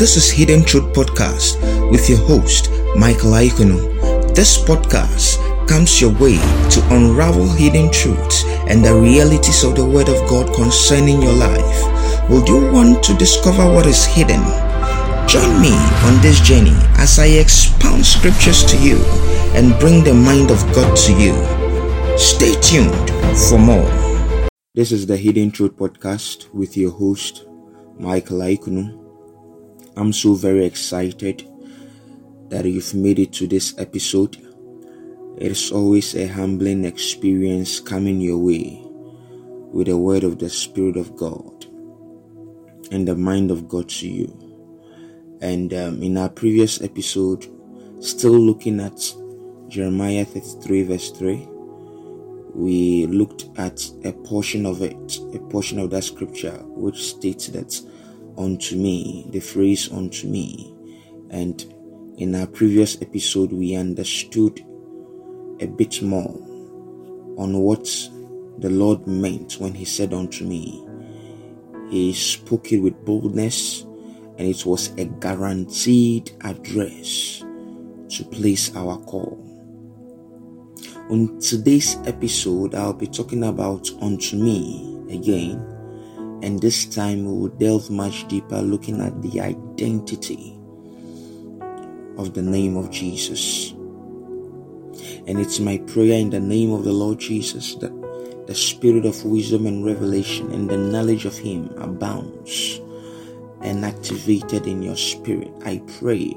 This is Hidden Truth Podcast with your host, Michael Aikunu. This podcast comes your way to unravel hidden truths and the realities of the Word of God concerning your life. Would you want to discover what is hidden? Join me on this journey as I expound scriptures to you and bring the mind of God to you. Stay tuned for more. This is the Hidden Truth Podcast with your host, Michael Aikunu. I'm so very excited that you've made it to this episode. It is always a humbling experience coming your way with the word of the Spirit of God and the mind of God to you. And um, in our previous episode, still looking at Jeremiah 33, verse 3, we looked at a portion of it, a portion of that scripture, which states that unto me, the phrase unto me. And in our previous episode, we understood a bit more on what the Lord meant when He said unto me. He spoke it with boldness, and it was a guaranteed address to place our call. On today's episode, I'll be talking about unto me again, and this time we will delve much deeper looking at the identity of the name of Jesus. And it's my prayer in the name of the Lord Jesus that the spirit of wisdom and revelation and the knowledge of Him abounds and activated in your spirit. I pray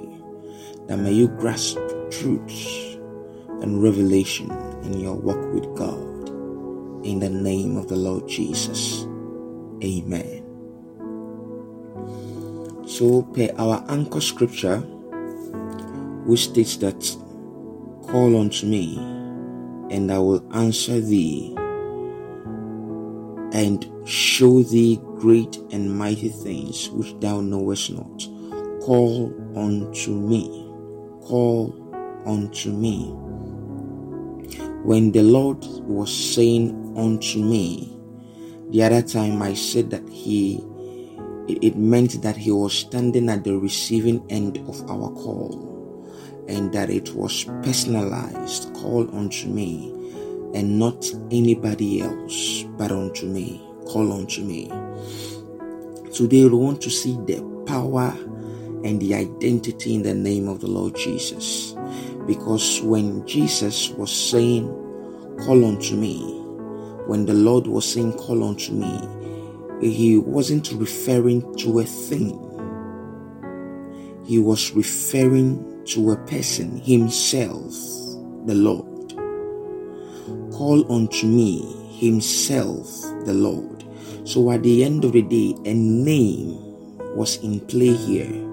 that may you grasp truths and revelation in your walk with God. In the name of the Lord Jesus. Amen. So, per our anchor scripture, which states that, Call unto me, and I will answer thee, and show thee great and mighty things which thou knowest not. Call unto me. Call unto me when the Lord was saying unto me, the other time I said that He, it meant that He was standing at the receiving end of our call and that it was personalized, call unto me and not anybody else but unto me, call unto me. Today we want to see the power and the identity in the name of the Lord Jesus. Because when Jesus was saying, Call unto me, when the Lord was saying, Call unto me, he wasn't referring to a thing, he was referring to a person, himself, the Lord. Call unto me, himself, the Lord. So at the end of the day, a name was in play here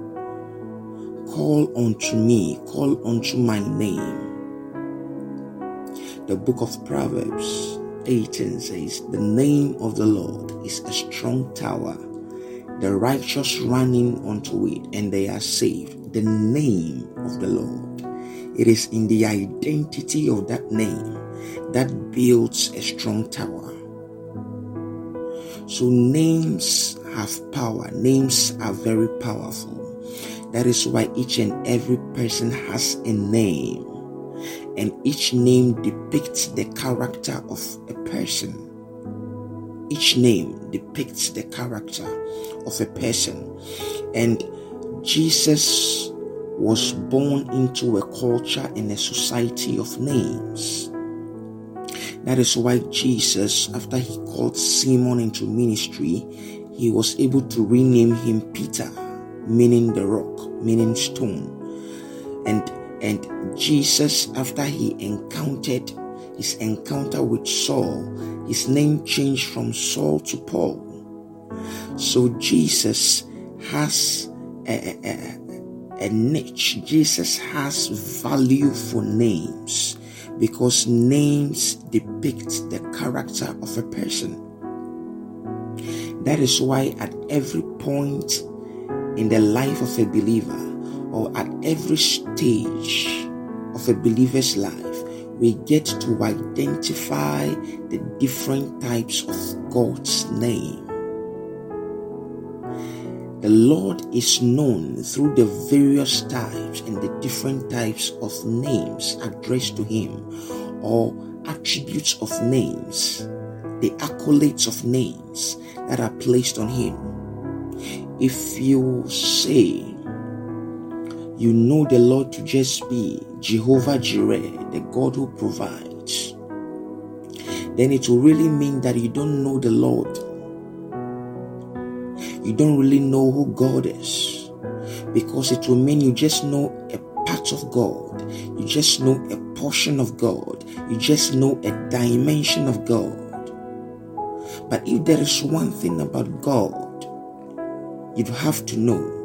Call unto me, call unto my name. The book of Proverbs 18 says, The name of the Lord is a strong tower. The righteous running unto it, and they are saved. The name of the Lord. It is in the identity of that name that builds a strong tower. So names have power. Names are very powerful. That is why each and every person has a name, and each name depicts the character of a person. Each name depicts the character of a person, and Jesus was born into a culture and a society of names. That is why Jesus, after he called Simon into ministry, he was able to rename him Peter meaning the rock, meaning stone. And and Jesus, after he encountered his encounter with Saul, his name changed from Saul to Paul. So Jesus has a, a, a niche. Jesus has value for names because names depict the character of a person. That is why at every point in the life of a believer or at every stage of a believer's life, we get to identify the different types of God's name. the Lord is known through the various types and the different types of names addressed to Him or attributes of names, the accolades of names that are placed on Him. If you say you know the Lord to just be Jehovah Jireh, the God who provides, then it will really mean that you don't know the Lord. You don't really know who God is. Because it will mean you just know a part of God, you just know a portion of God, you just know a dimension of God. But if there is one thing about God you have to know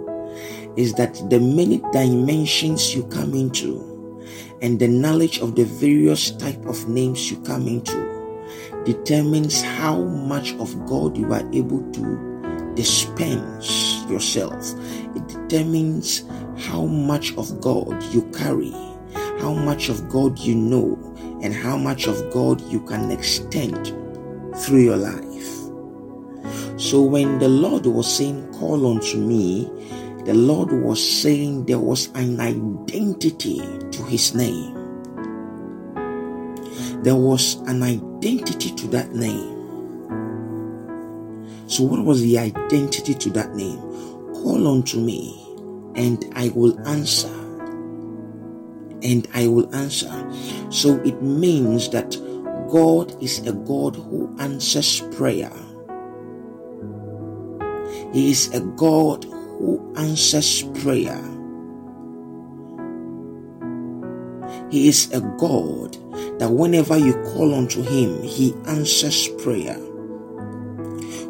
is that the many dimensions you come into and the knowledge of the various type of names you come into determines how much of God you are able to dispense yourself. It determines how much of God you carry, how much of God you know, and how much of God you can extend through your life. So when the Lord was saying, Call unto me, the Lord was saying there was an identity to his name. There was an identity to that name. So, what was the identity to that name? Call unto me, and I will answer. And I will answer. So, it means that God is a God who answers prayer. He is a God who answers prayer. He is a God that whenever you call unto Him, He answers prayer.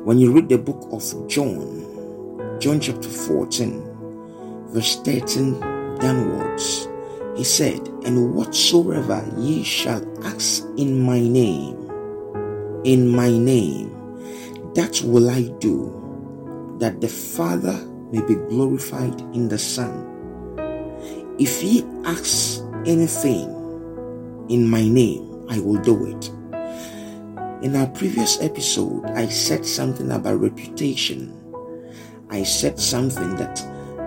When you read the book of John, John chapter 14, verse 13 downwards, he said, And whatsoever ye shall ask in my name, in my name, that will I do, that the Father may be glorified in the Son. If ye ask anything in my name, I will do it. In our previous episode, I said something about reputation. I said something that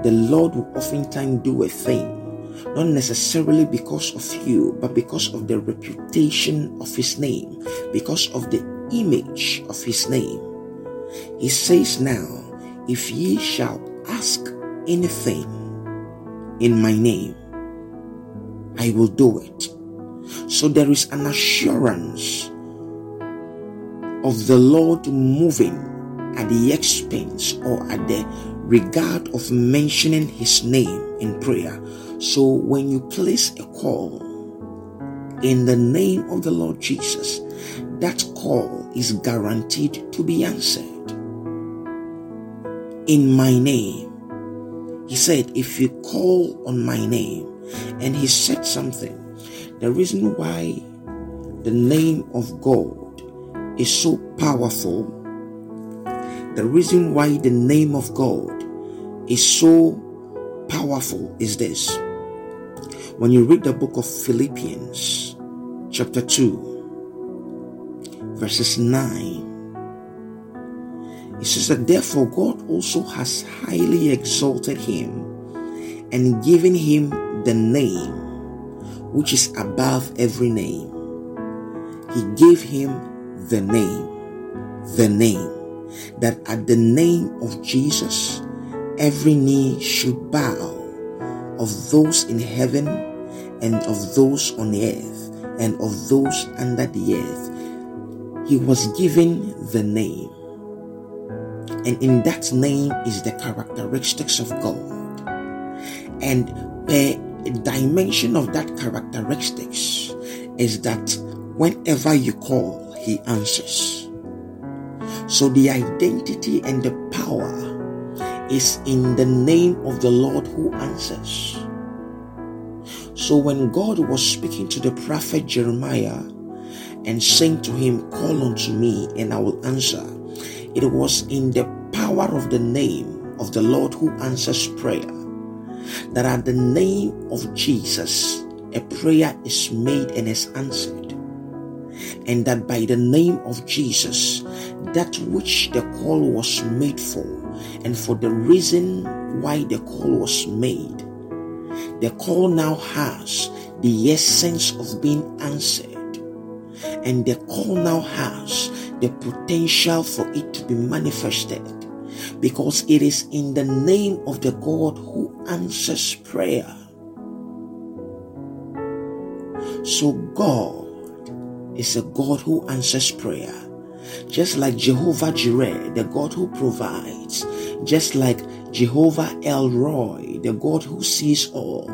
the Lord will oftentimes do a thing, not necessarily because of you, but because of the reputation of His name, because of the image of His name. He says now, If ye shall ask anything in my name, I will do it. So there is an assurance of the Lord moving at the expense or at the regard of mentioning his name in prayer. So when you place a call in the name of the Lord Jesus, that call is guaranteed to be answered. In my name, he said, if you call on my name, and he said something, the reason why the name of God is so powerful. The reason why the name of God is so powerful is this. When you read the book of Philippians, chapter 2, verses 9, it says that therefore God also has highly exalted him and given him the name which is above every name. He gave him the name, the name, that at the name of Jesus, every knee should bow of those in heaven and of those on earth and of those under the earth. He was given the name. And in that name is the characteristics of God. And a dimension of that characteristics is that whenever you call, he answers. So the identity and the power is in the name of the Lord who answers. So when God was speaking to the prophet Jeremiah and saying to him, Call unto me and I will answer, it was in the power of the name of the Lord who answers prayer that at the name of Jesus, a prayer is made and is answered and that by the name of Jesus, that which the call was made for and for the reason why the call was made. The call now has the essence of being answered, and the call now has the potential for it to be manifested because it is in the name of the God who answers prayer. So, God is a God who answers prayer. Just like Jehovah Jireh, the God who provides, just like Jehovah El Roi, the God who sees all,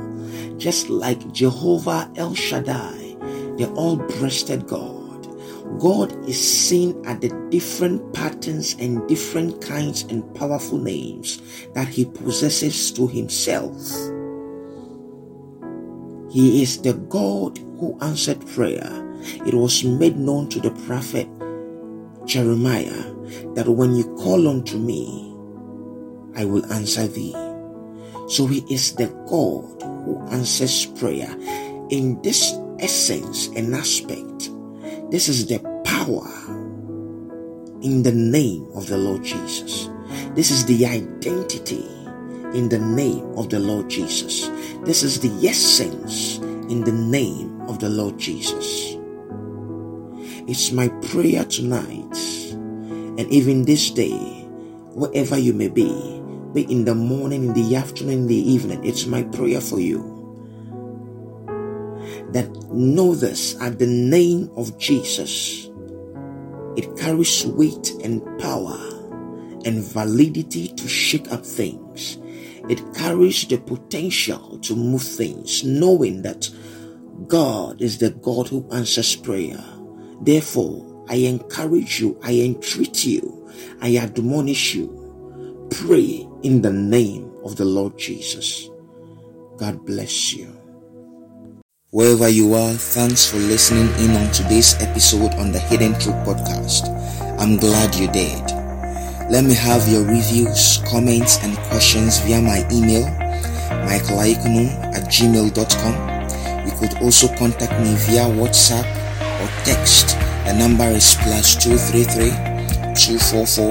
just like Jehovah El Shaddai, the all breasted God. God is seen at the different patterns and different kinds and powerful names that He possesses to Himself. He is the God who answered prayer. It was made known to the prophet Jeremiah that when you call unto me, I will answer thee. So He is the God who answers prayer. In this essence and aspect, this is the power in the name of the Lord Jesus. This is the identity in the name of the Lord Jesus. This is the essence in the name of the Lord Jesus. It's my prayer tonight and even this day, wherever you may be, be in the morning, in the afternoon, in the evening, it's my prayer for you that know this at the name of Jesus. It carries weight and power and validity to shake up things. It carries the potential to move things, knowing that God is the God who answers prayer. Therefore, I encourage you, I entreat you, I admonish you. Pray in the name of the Lord Jesus. God bless you. Wherever you are, thanks for listening in on today's episode on the Hidden Truth Podcast. I'm glad you did. Let me have your reviews, comments, and questions via my email, michaelaikunu at gmail.com. You could also contact me via WhatsApp or text. The number is plus 233 244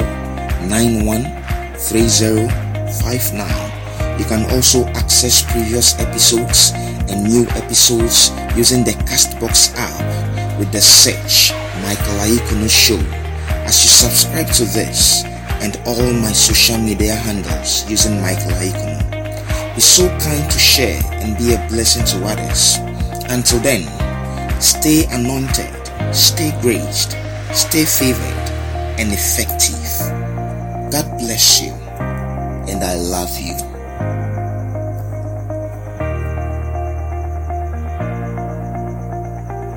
913059. You can also access previous episodes new episodes using the Castbox app with the search Michael Aikunu Show. As you subscribe to this and all my social media handles using Michael Aikunu, be so kind to share and be a blessing to others. Until then, stay anointed, stay graced, stay favored and effective. God bless you and I love you.